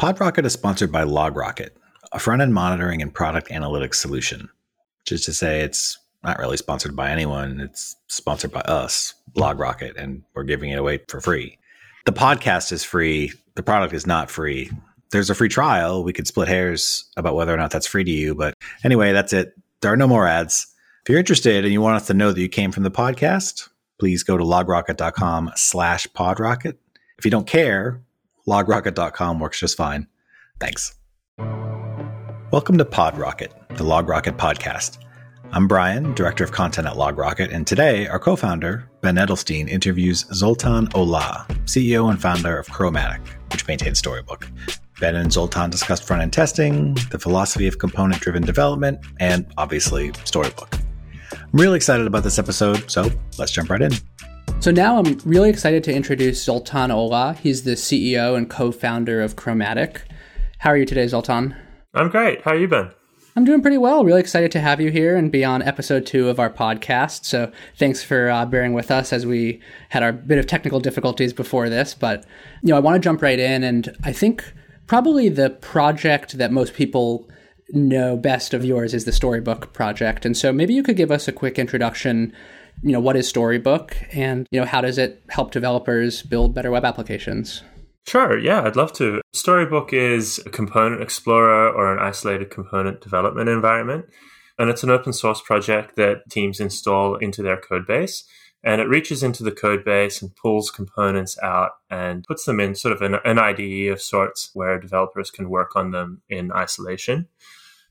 PodRocket is sponsored by LogRocket, a front end monitoring and product analytics solution. Is to say, it's not really sponsored by anyone, it's sponsored by us, LogRocket, and we're giving it away for free. The podcast is free, the product is not free. There's a free trial. We could split hairs about whether or not that's free to you. But anyway, that's it. There are no more ads. If you're interested and you want us to know that you came from the podcast, please go to logrocket.com slash podrocket. If you don't care, logrocket.com works just fine. Thanks. Welcome to PodRocket, the LogRocket podcast. I'm Brian, Director of Content at LogRocket, and today our co founder, Ben Edelstein, interviews Zoltan Olah, CEO and founder of Chromatic, which maintains Storybook. Ben and Zoltan discussed front end testing, the philosophy of component driven development, and obviously, Storybook. I'm really excited about this episode, so let's jump right in. So now I'm really excited to introduce Zoltan Olah. He's the CEO and co-founder of Chromatic. How are you today, Zoltan? I'm great. How are you Ben? I'm doing pretty well. Really excited to have you here and be on episode two of our podcast. So thanks for uh, bearing with us as we had our bit of technical difficulties before this. But you know, I want to jump right in, and I think probably the project that most people know best of yours is the Storybook project. And so maybe you could give us a quick introduction you know, what is Storybook and, you know, how does it help developers build better web applications? Sure, yeah, I'd love to. Storybook is a component explorer or an isolated component development environment. And it's an open source project that teams install into their code base. And it reaches into the code base and pulls components out and puts them in sort of an, an IDE of sorts where developers can work on them in isolation.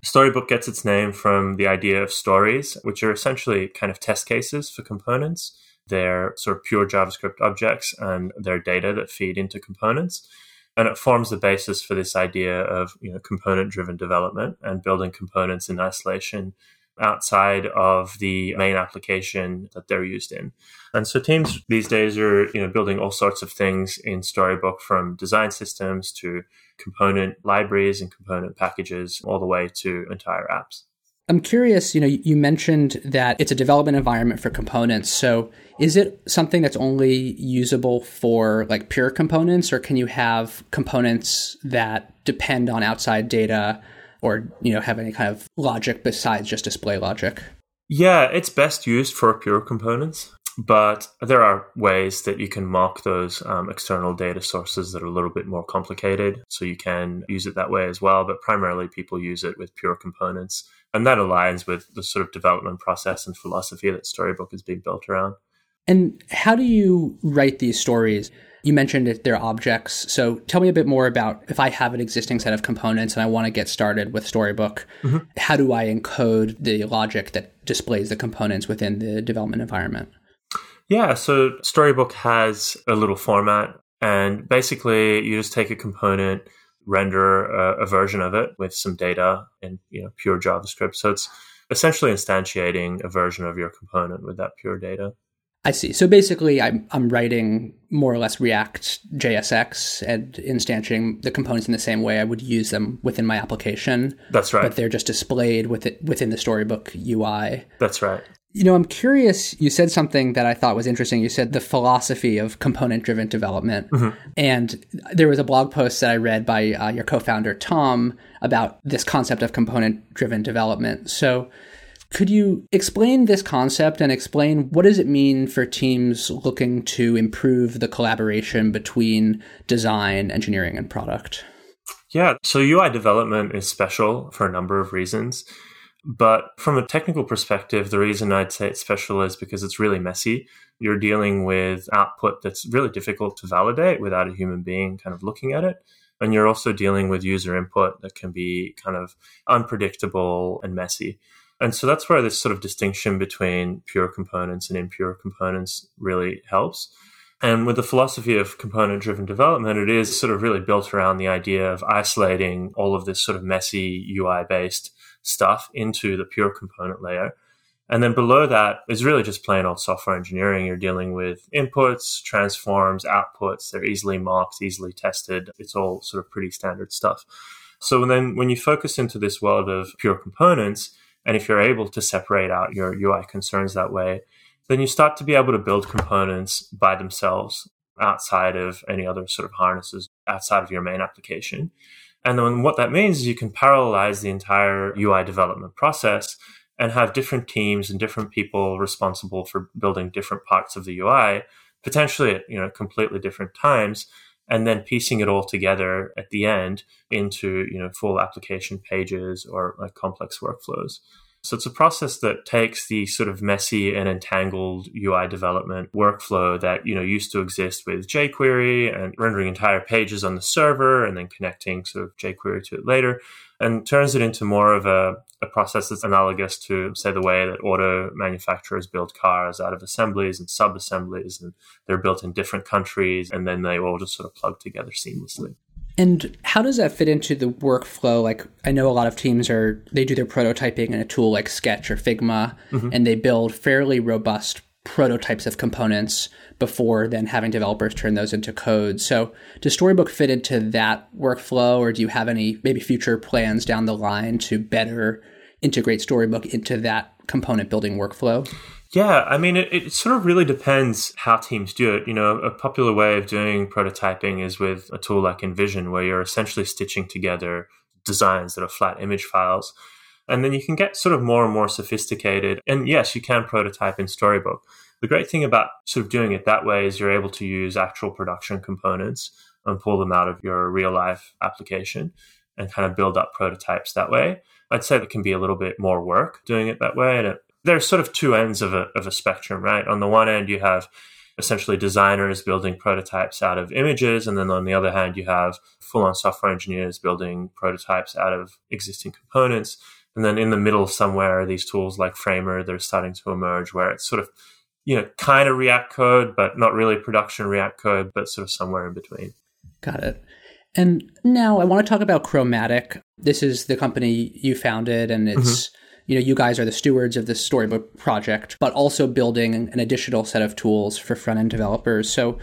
Storybook gets its name from the idea of stories, which are essentially kind of test cases for components. They're sort of pure JavaScript objects and their data that feed into components. And it forms the basis for this idea of you know, component driven development and building components in isolation outside of the main application that they're used in. And so teams these days are, you know, building all sorts of things in Storybook from design systems to component libraries and component packages all the way to entire apps. I'm curious, you know, you mentioned that it's a development environment for components. So is it something that's only usable for like pure components or can you have components that depend on outside data or you know have any kind of logic besides just display logic? Yeah, it's best used for pure components, but there are ways that you can mock those um, external data sources that are a little bit more complicated. So you can use it that way as well, but primarily people use it with pure components. And that aligns with the sort of development process and philosophy that Storybook is being built around. And how do you write these stories? You mentioned that they're objects. So tell me a bit more about if I have an existing set of components and I want to get started with Storybook, mm-hmm. how do I encode the logic that displays the components within the development environment? Yeah, so Storybook has a little format, and basically you just take a component, render a, a version of it with some data in you know pure JavaScript. So it's essentially instantiating a version of your component with that pure data. I see. So basically, I'm I'm writing more or less React JSX and instantiating the components in the same way I would use them within my application. That's right. But they're just displayed with it within the Storybook UI. That's right. You know, I'm curious. You said something that I thought was interesting. You said the philosophy of component driven development. Mm-hmm. And there was a blog post that I read by uh, your co founder, Tom, about this concept of component driven development. So, could you explain this concept and explain what does it mean for teams looking to improve the collaboration between design, engineering, and product? Yeah, so UI development is special for a number of reasons. But from a technical perspective, the reason I'd say it's special is because it's really messy. You're dealing with output that's really difficult to validate without a human being kind of looking at it. And you're also dealing with user input that can be kind of unpredictable and messy. And so that's where this sort of distinction between pure components and impure components really helps. And with the philosophy of component driven development, it is sort of really built around the idea of isolating all of this sort of messy UI based stuff into the pure component layer. And then below that is really just plain old software engineering. You're dealing with inputs, transforms, outputs. They're easily mocked, easily tested. It's all sort of pretty standard stuff. So then when you focus into this world of pure components, and if you're able to separate out your UI concerns that way, then you start to be able to build components by themselves outside of any other sort of harnesses. outside of your main application. And then what that means is you can parallelize the entire UI development process and have different teams and different people responsible for building different parts of the UI, potentially at you know completely different times, and then piecing it all together at the end into you know full application pages or like complex workflows. So it's a process that takes the sort of messy and entangled UI development workflow that, you know, used to exist with jQuery and rendering entire pages on the server and then connecting sort of jQuery to it later and turns it into more of a, a process that's analogous to, say, the way that auto manufacturers build cars out of assemblies and sub assemblies and they're built in different countries and then they all just sort of plug together seamlessly. And how does that fit into the workflow? Like, I know a lot of teams are, they do their prototyping in a tool like Sketch or Figma, mm-hmm. and they build fairly robust prototypes of components before then having developers turn those into code. So, does Storybook fit into that workflow, or do you have any maybe future plans down the line to better integrate Storybook into that component building workflow? Yeah, I mean, it, it, sort of really depends how teams do it. You know, a popular way of doing prototyping is with a tool like InVision, where you're essentially stitching together designs that are flat image files. And then you can get sort of more and more sophisticated. And yes, you can prototype in Storybook. The great thing about sort of doing it that way is you're able to use actual production components and pull them out of your real life application and kind of build up prototypes that way. I'd say it can be a little bit more work doing it that way. And it there's sort of two ends of a, of a spectrum, right? On the one end, you have essentially designers building prototypes out of images. And then on the other hand, you have full on software engineers building prototypes out of existing components. And then in the middle somewhere, these tools like Framer, they're starting to emerge where it's sort of, you know, kind of React code, but not really production React code, but sort of somewhere in between. Got it. And now I want to talk about Chromatic. This is the company you founded, and it's mm-hmm you know, you guys are the stewards of this storybook project, but also building an additional set of tools for front end developers. So,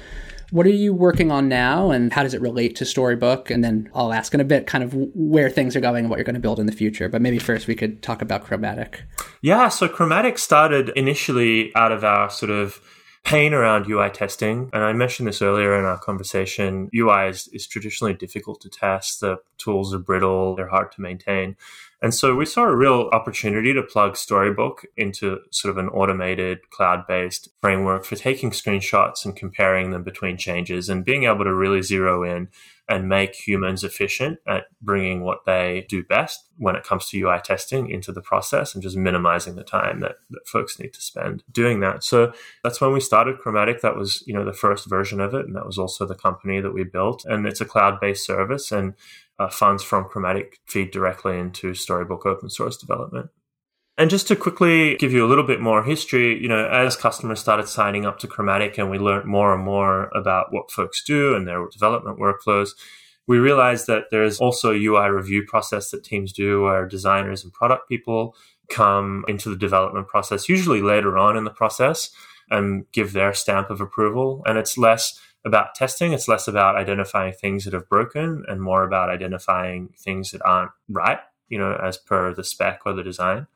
what are you working on now and how does it relate to Storybook? And then I'll ask in a bit kind of where things are going and what you're going to build in the future. But maybe first we could talk about Chromatic. Yeah, so Chromatic started initially out of our sort of pain around UI testing. And I mentioned this earlier in our conversation. UI is, is traditionally difficult to test. The tools are brittle, they're hard to maintain. And so we saw a real opportunity to plug Storybook into sort of an automated cloud based framework for taking screenshots and comparing them between changes and being able to really zero in and make humans efficient at bringing what they do best when it comes to UI testing into the process and just minimizing the time that, that folks need to spend doing that. So that's when we started Chromatic. That was, you know, the first version of it. And that was also the company that we built. And it's a cloud based service. And uh, funds from Chromatic feed directly into Storybook open source development. And just to quickly give you a little bit more history, you know, as customers started signing up to Chromatic and we learned more and more about what folks do and their development workflows, we realized that there's also a UI review process that teams do where designers and product people come into the development process, usually later on in the process, and give their stamp of approval. And it's less about testing. It's less about identifying things that have broken and more about identifying things that aren't right, you know, as per the spec or the design.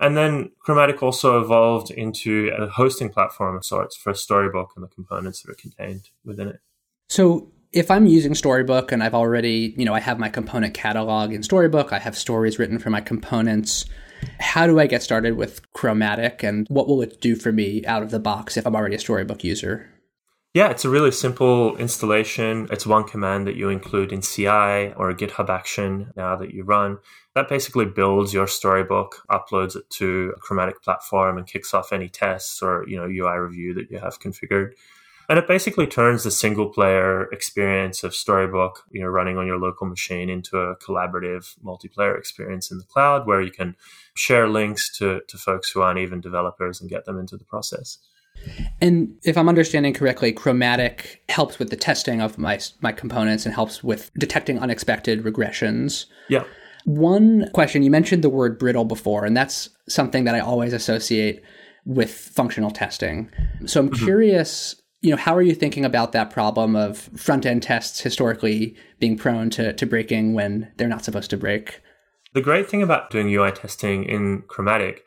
And then Chromatic also evolved into a hosting platform of sorts for Storybook and the components that are contained within it. So if I'm using Storybook and I've already, you know, I have my component catalog in Storybook, I have stories written for my components. How do I get started with Chromatic and what will it do for me out of the box if I'm already a Storybook user? Yeah, it's a really simple installation. It's one command that you include in CI or a GitHub action now that you run. That basically builds your storybook, uploads it to a Chromatic platform and kicks off any tests or, you know, UI review that you have configured. And it basically turns the single player experience of Storybook, you know, running on your local machine into a collaborative multiplayer experience in the cloud where you can share links to, to folks who aren't even developers and get them into the process. And if I'm understanding correctly, Chromatic helps with the testing of my my components and helps with detecting unexpected regressions. Yeah. One question you mentioned the word brittle before, and that's something that I always associate with functional testing. So I'm mm-hmm. curious, you know, how are you thinking about that problem of front end tests historically being prone to, to breaking when they're not supposed to break? The great thing about doing UI testing in Chromatic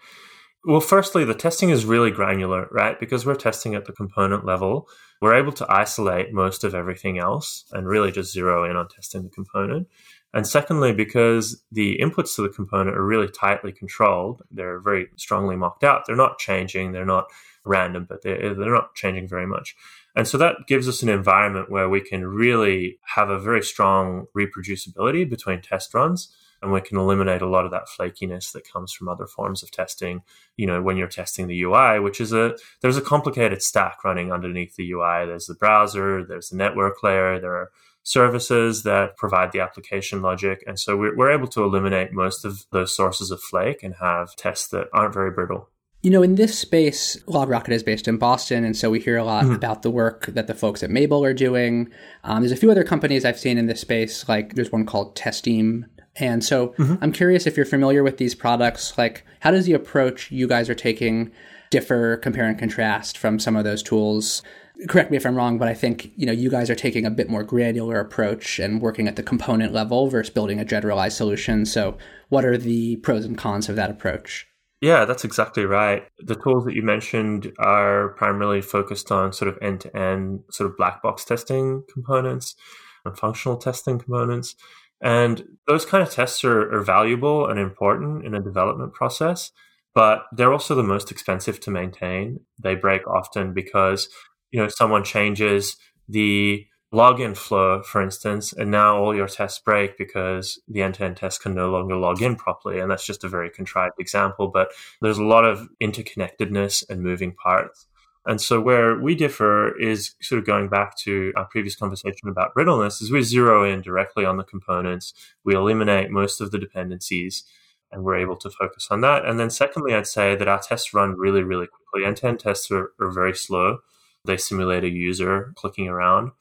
Well, firstly, the testing is really granular, right? Because we're testing at the component level, we're able to isolate most of everything else and really just zero in on testing the component. And secondly, because the inputs to the component are really tightly controlled, they're very strongly mocked out. They're not changing, they're not random, but they're, they're not changing very much. And so that gives us an environment where we can really have a very strong reproducibility between test runs and we can eliminate a lot of that flakiness that comes from other forms of testing you know when you're testing the ui which is a there's a complicated stack running underneath the ui there's the browser there's the network layer there are services that provide the application logic and so we're, we're able to eliminate most of those sources of flake and have tests that aren't very brittle you know, in this space, LogRocket is based in Boston, and so we hear a lot mm-hmm. about the work that the folks at Mabl are doing. Um, there's a few other companies I've seen in this space, like there's one called Testim and so mm-hmm. I'm curious if you're familiar with these products, like how does the approach you guys are taking differ, compare and contrast from some of those tools? Correct me if I'm wrong, but I think, you know, you guys are taking a bit more granular approach and working at the component level versus building a generalized solution. So what are the pros and cons of that approach? Yeah, that's exactly right. The tools that you mentioned are primarily focused on sort of end to end sort of black box testing components and functional testing components. And those kind of tests are, are valuable and important in a development process, but they're also the most expensive to maintain. They break often because, you know, someone changes the login flow, for instance, and now all your tests break because the end-to-end test can no longer log in properly. And that's just a very contrived example, but there's a lot of interconnectedness and moving parts. And so where we differ is sort of going back to our previous conversation about brittleness is we zero in directly on the components. We eliminate most of the dependencies and we're able to focus on that. And then secondly, I'd say that our tests run really, really quickly. End-to-end tests are, are very slow. They simulate a user clicking around.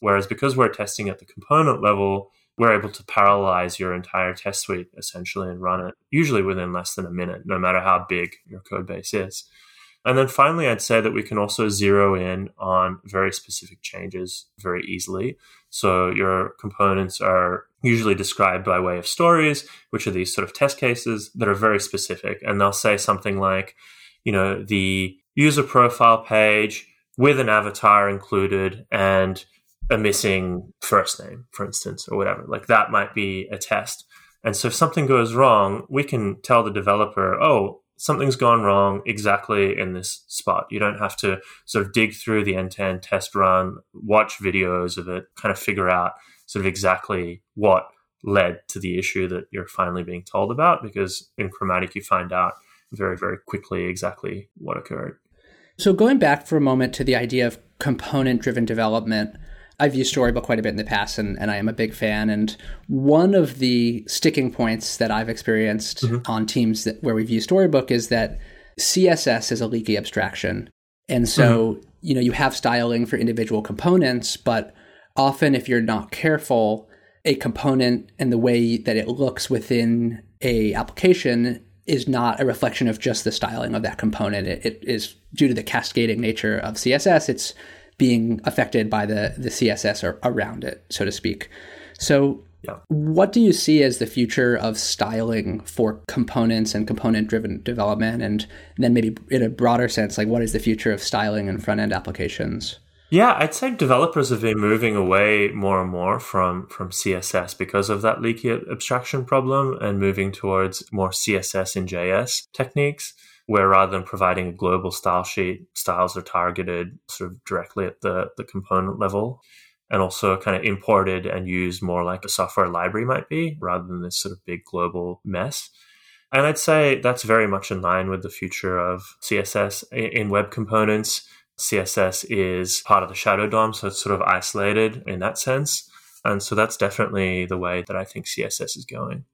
Whereas because we're testing at the component level, we're able to parallelize your entire test suite essentially and run it usually within less than a minute, no matter how big your code base is. And then finally, I'd say that we can also zero in on very specific changes very easily. So your components are usually described by way of stories, which are these sort of test cases that are very specific. And they'll say something like, you know, the user profile page with an avatar included and a missing first name, for instance, or whatever. Like that might be a test. And so if something goes wrong, we can tell the developer, oh, something's gone wrong exactly in this spot. You don't have to sort of dig through the end to end test run, watch videos of it, kind of figure out sort of exactly what led to the issue that you're finally being told about because in Chromatic you find out very, very quickly exactly what occurred. So, going back for a moment to the idea of component driven development, I've used Storybook quite a bit in the past, and, and I am a big fan. And one of the sticking points that I've experienced mm-hmm. on teams that, where we've used Storybook is that CSS is a leaky abstraction. And so, mm-hmm. you know, you have styling for individual components, but often if you're not careful, a component and the way that it looks within a application is not a reflection of just the styling of that component. It, it is due to the cascading nature of CSS. It's being affected by the the CSS or around it, so to speak. So, yeah. what do you see as the future of styling for components and component driven development? And then maybe in a broader sense, like what is the future of styling in front end applications? Yeah, I'd say developers have been moving away more and more from from CSS because of that leaky abstraction problem and moving towards more CSS and JS techniques where rather than providing a global style sheet, styles are targeted sort of directly at the, the component level and also kind of imported and used more like a software library might be rather than this sort of big global mess. And I'd say that's very much in line with the future of CSS in web components. CSS is part of the Shadow DOM, so it's sort of isolated in that sense. And so that's definitely the way that I think CSS is going.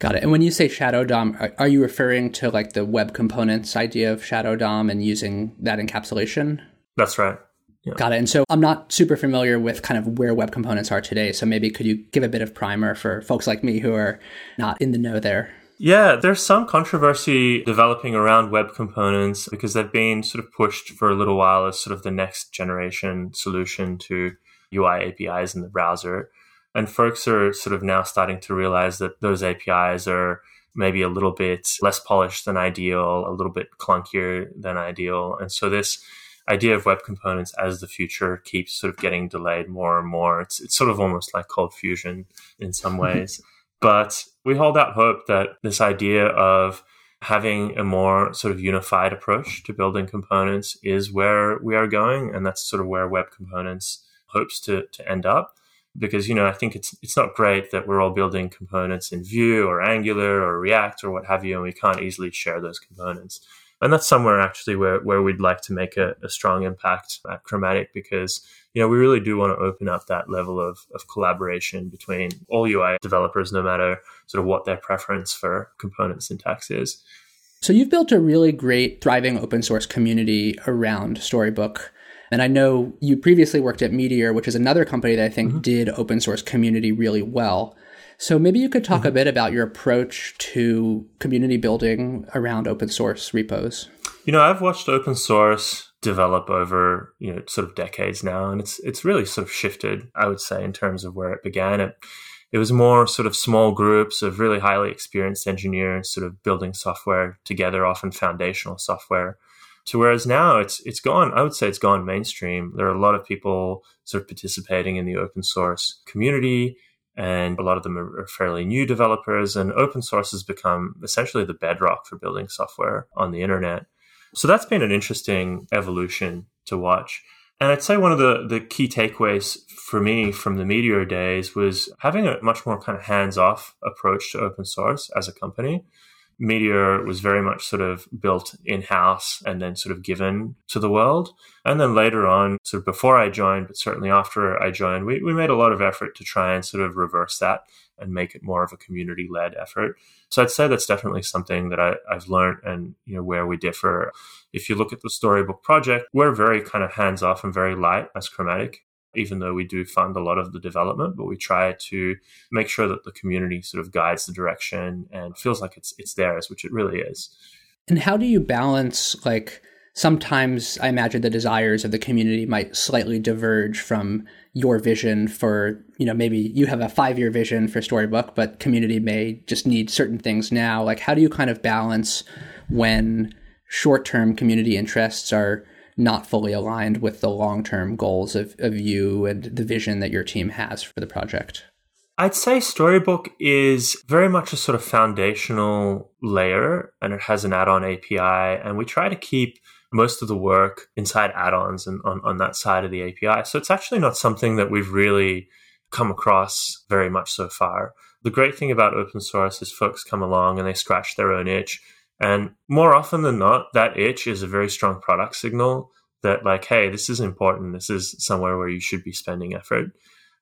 Got it. And when you say Shadow DOM, are, are you referring to like the web components idea of Shadow DOM and using that encapsulation? That's right. Yeah. Got it. And so I'm not super familiar with kind of where web components are today. So maybe could you give a bit of primer for folks like me who are not in the know there? Yeah, there's some controversy developing around web components because they've been sort of pushed for a little while as sort of the next generation solution to UI APIs in the browser. And folks are sort of now starting to realize that those APIs are maybe a little bit less polished than ideal, a little bit clunkier than ideal. And so this idea of web components as the future keeps sort of getting delayed more and more. It's it's sort of almost like cold fusion in some mm-hmm. ways. but we hold out hope that this idea of having a more sort of unified approach to building components is where we are going and that's sort of where web components hopes to, to end up because you know I think it's it's not great that we're all building components in Vue or Angular or React or what have you, and we can't easily share those components. And that's somewhere actually where, where we'd like to make a, a strong impact at Chromatic because you know we really do want to open up that level of, of collaboration between all UI developers, no matter sort of what their preference for component syntax is. So you've built a really great thriving open source community around Storybook. And I know you previously worked at Meteor, which is another company that I think mm-hmm. did open source community really well. So maybe you could talk mm-hmm. a bit about your approach to community building around open source repos. You know, I've watched open source develop over, you know, sort of decades now, and it's it's really sort of shifted, I would say, in terms of where it began. It it was more sort of small groups of really highly experienced engineers sort of building software together, often foundational software to whereas now it's it's gone i would say it's gone mainstream. There are a lot of people sort of participating in the open source community and a lot of them are fairly new developers and open source has become essentially the bedrock for building software on the internet. So that's been an interesting evolution to watch. And I'd say one of the, the key takeaways for me from the Meteor days was having a much more kind of hands off approach to open source as a company. Meteor was very much sort of built in house and then sort of given to the world. And then later on, sort of before I joined, but certainly after I joined, we, we made a lot of effort to try and sort of reverse that and make it more of a community led effort. So I'd say that's definitely something that I, I've learned and, you know, where we differ. If you look at the Storybook project, we're very kind of hands off and very light as Chromatic even though we do fund a lot of the development, but we try to make sure that the community sort of guides the direction and feels like it's it's theirs, which it really is. And how do you balance like sometimes I imagine the desires of the community might slightly diverge from your vision for, you know, maybe you have a 5-year vision for Storybook, but community may just need certain things now. Like how do you kind of balance when short-term community interests are not fully aligned with the long term goals of, of you and the vision that your team has for the project? I'd say Storybook is very much a sort of foundational layer and it has an add on API. And we try to keep most of the work inside add ons and on, on that side of the API. So it's actually not something that we've really come across very much so far. The great thing about open source is folks come along and they scratch their own itch and more often than not, that itch is a very strong product signal that like, hey, this is important. This is somewhere where you should be spending effort.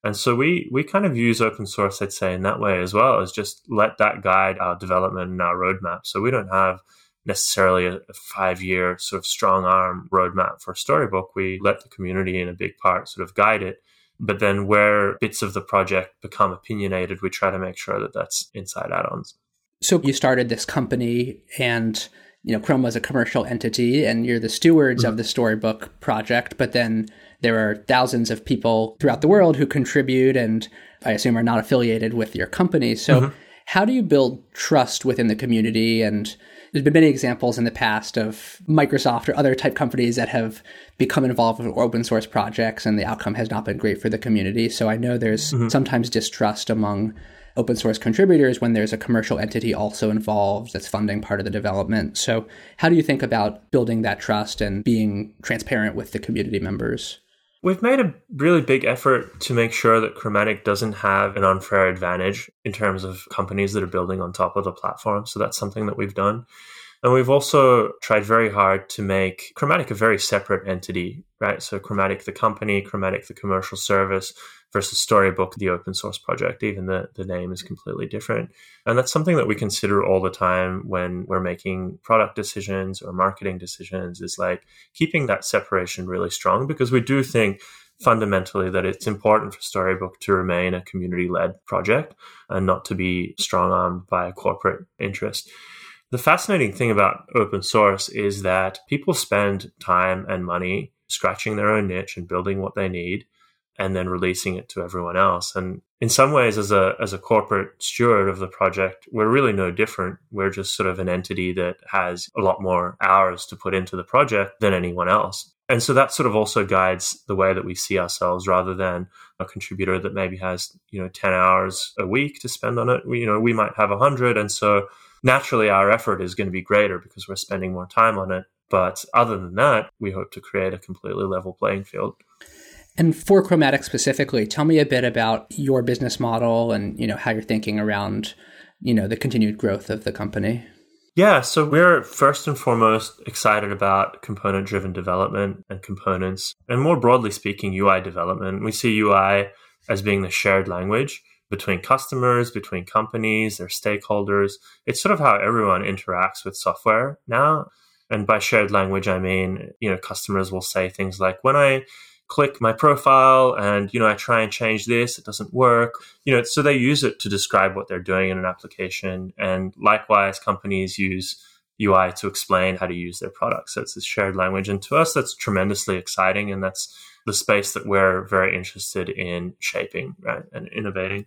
And so we we kind of use open source, I'd say, in that way as well, as just let that guide our development and our roadmap. So we don't have necessarily a, five year sort of strong arm roadmap for Storybook. We let the community in a big part sort of guide it. But then where bits of the project become opinionated, we try to make sure that that's inside add-ons. So you started this company and you know Chrome was a commercial entity and you're the stewards mm-hmm. of the storybook project, but then there are thousands of people throughout the world who contribute and I assume are not affiliated with your company. So mm-hmm. how do you build trust within the community and there's been many examples in the past of Microsoft or other type companies that have become involved with open source projects and the outcome has not been great for the community. So I know there's mm-hmm. sometimes distrust among open source contributors when there's a commercial entity also involved that's funding part of the development. So, how do you think about building that trust and being transparent with the community members? We've made a really big effort to make sure that Chromatic doesn't have an unfair advantage in terms of companies that are building on top of the platform. So that's something that we've done. And we've also tried very hard to make Chromatic a very separate entity, right? So Chromatic, the company, Chromatic, the commercial service, versus Storybook, the open source project. Even the, the name is completely different. And that's something that we consider all the time when we're making product decisions or marketing decisions is like keeping that separation really strong because we do think fundamentally that it's important for Storybook to remain a community led project and not to be strong armed by a corporate interest. The fascinating thing about open source is that people spend time and money scratching their own niche and building what they need and then releasing it to everyone else. And in some ways, as a as a corporate steward of the project, we're really no different. We're just sort of an entity that has a lot more hours to put into the project than anyone else. And so that sort of also guides the way that we see ourselves rather than a contributor that maybe has, you know, 10 hours a week to spend on it. We, you know, we might have 100. And so naturally our effort is going to be greater because we're spending more time on it. But other than that, we hope to create a completely level playing field. And for Chromatic specifically, tell me a bit about your business model and you know how you're thinking around you know the continued growth of the company. Yeah, so we're first and foremost excited about component driven development and components, and more broadly speaking, UI development. We see UI as being the shared language between customers, between companies, their stakeholders. It's sort of how everyone interacts with software now. And by shared language, I mean, you know, customers will say things like, when I click my profile and you know i try and change this it doesn't work. You know so they use it to describe what they're doing in an application. And likewise companies use ui to explain how to use their products so it's this shared language. And to us that's tremendously exciting. And that's the space that we're very interested in shaping right and innovating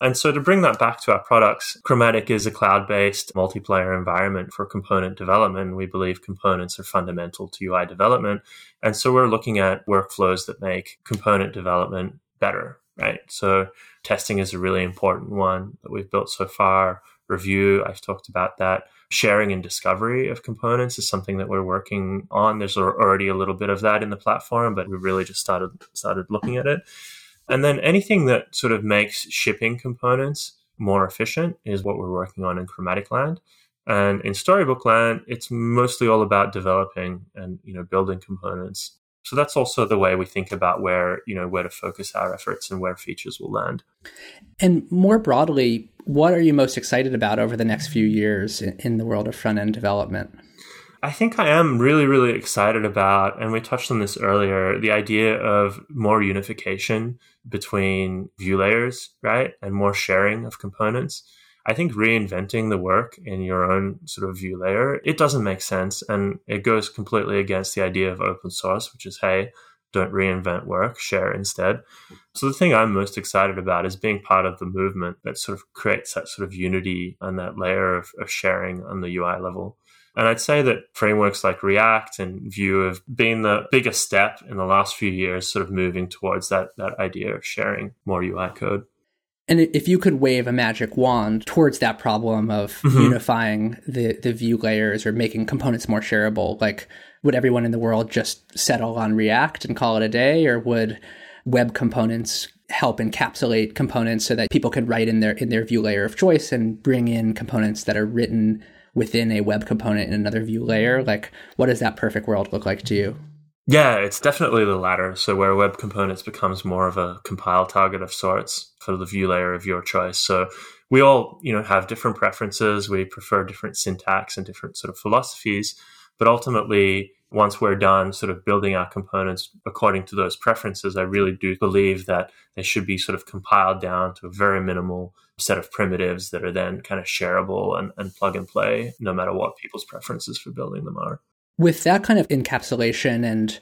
and so to bring that back to our products, Chromatic is a cloud-based multiplayer environment for component development. We believe components are fundamental to UI development. And so we're looking at workflows that make component development better, right? So testing is a really important one that we've built so far. Review, I've talked about that. Sharing and discovery of components is something that we're working on. There's already a little bit of that in the platform, but we really just started started looking at it. And then anything that sort of makes shipping components more efficient is what we're working on in Chromatic Land. And in Storybook Land, it's mostly all about developing and you know building components. So that's also the way we think about where you know where to focus our efforts and where features will land. And more broadly, what are you most excited about over the next few years in the world of front end development? I think I am really, really excited about, and we touched on this earlier, the idea of more unification between view layers, right? And more sharing of components. I think reinventing the work in your own sort of view layer, it doesn't make sense. And it goes completely against the idea of open source, which is, hey, don't reinvent work, share instead. So the thing I'm most excited about is being part of the movement that sort of creates that sort of unity and that layer of, of sharing on the UI level. And I'd say that frameworks like React and Vue have been the biggest step in the last few years, sort of moving towards that, that idea of sharing more UI code. And if you could wave a magic wand towards that problem of mm-hmm. unifying the, the view layers or making components more shareable, like would everyone in the world just settle on React and call it a day, or would web components help encapsulate components so that people could write in their in their view layer of choice and bring in components that are written within a web component in another view layer? Like, what does that perfect world look like to you? Yeah, it's definitely the latter. So where web components becomes more of a compile target of sorts for the view layer of your choice. So we all, you know, have different preferences. We prefer different syntax and different sort of philosophies. But ultimately, once we're done sort of building our components according to those preferences, I really do believe that they should be sort of compiled down to a very minimal set of primitives that are then kind of shareable and, and plug and play no matter what people's preferences for building them are. With that kind of encapsulation and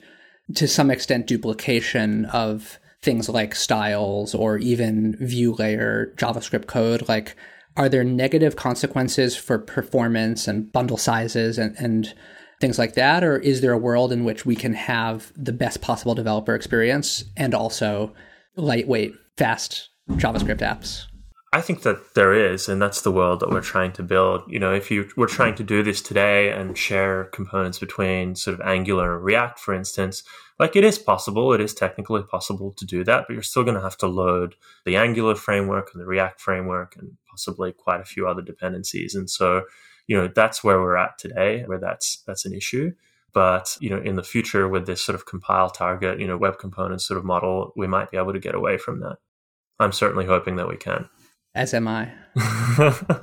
to some extent duplication of things like styles or even view layer JavaScript code, like are there negative consequences for performance and bundle sizes and, and things like that? Or is there a world in which we can have the best possible developer experience and also lightweight, fast JavaScript apps? I think that there is, and that's the world that we're trying to build. You know, if you were trying to do this today and share components between sort of Angular and React, for instance, like it is possible, it is technically possible to do that, but you're still going to have to load the Angular framework and the React framework and possibly quite a few other dependencies. And so, you know, that's where we're at today, where that's that's an issue. But you know, in the future, with this sort of compile target, you know, web components sort of model, we might be able to get away from that. I'm certainly hoping that we can as am I.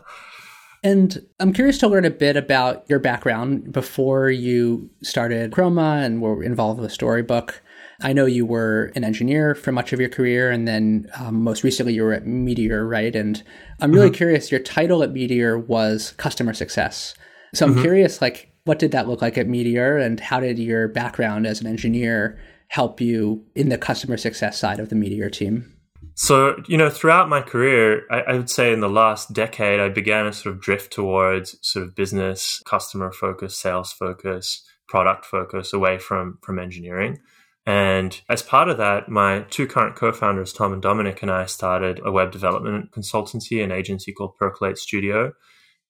and I'm curious to learn a bit about your background before you started Chroma and were involved with Storybook. I know you were an engineer for much of your career, and then um, most recently you were at Meteor, right? And I'm really mm-hmm. curious. Your title at Meteor was customer success. So I'm mm-hmm. curious, like, what did that look like at Meteor, and how did your background as an engineer help you in the customer success side of the Meteor team? So, you know, throughout my career, I, I, would say in the last decade, I began to sort of drift towards sort of business, customer focus, sales focus, product focus away from, from engineering. And as part of that, my two current co founders, Tom and Dominic, and I started a web development consultancy, an agency called Percolate Studio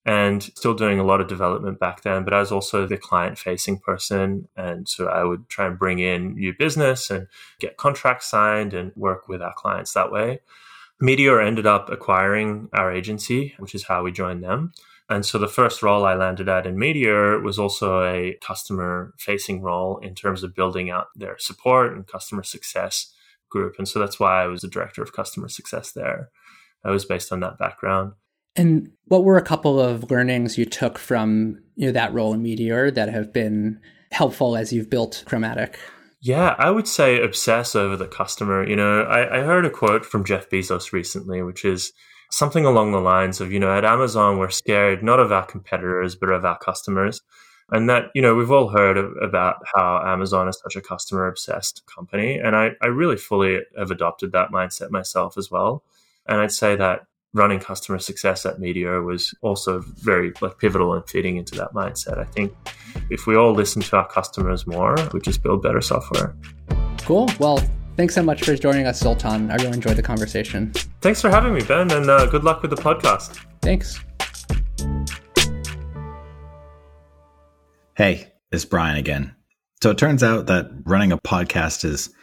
and still doing a lot of development back then. But I was also the client facing person. And so I would try and bring in new business and get contracts signed and work with our clients that way. Meteor ended up acquiring our agency, which is how we joined them. And so the first role I landed at in Meteor was also a customer facing role in terms of building out their support and customer success group. And so that's why I was the director of customer success there. I was based on that background. And what were a couple of learnings you took from you know that role in Meteor that have been helpful as you've built Chromatic? Yeah, I would say obsess over the customer. You know, I, I heard a quote from Jeff Bezos recently, which is something along the lines of, you know, at Amazon, we're scared not of our competitors, but of our customers. And that, you know, we've all heard of, about how Amazon is such a customer obsessed company. And I, I really fully have adopted that mindset myself as well. And I'd say that running customer success at Meteor was also very like pivotal in fitting into that mindset. I think if we all listen to our customers more, we just build better software. Cool. Well, thanks so much for joining us, Zoltan. I really enjoyed the conversation. Thanks for having me, Ben, and uh, good luck with the podcast. Thanks. Hey, it's Brian again. So it turns out that running a podcast is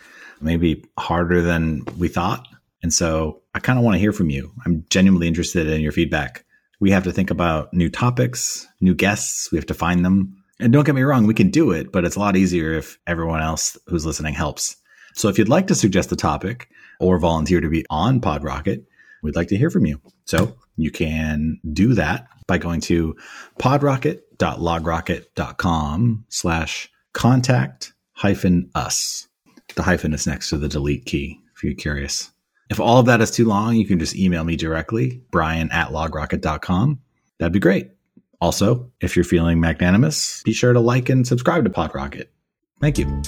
maybe harder than we thought. And so I kind of want to hear from you. I'm genuinely interested in your feedback. We have to think about new topics, new guests. We have to find them. And don't get me wrong, we can do it, but it's a lot easier if everyone else who's listening helps. So if you'd like to suggest a topic or volunteer to be on PodRocket, we'd like to hear from you. So you can do that by going to podrocket.logrocket.com slash contact hyphen us. The hyphen is next to the delete key if you're curious. If all of that is too long, you can just email me directly, brian at logrocket.com. That'd be great. Also, if you're feeling magnanimous, be sure to like and subscribe to PodRocket. Thank you.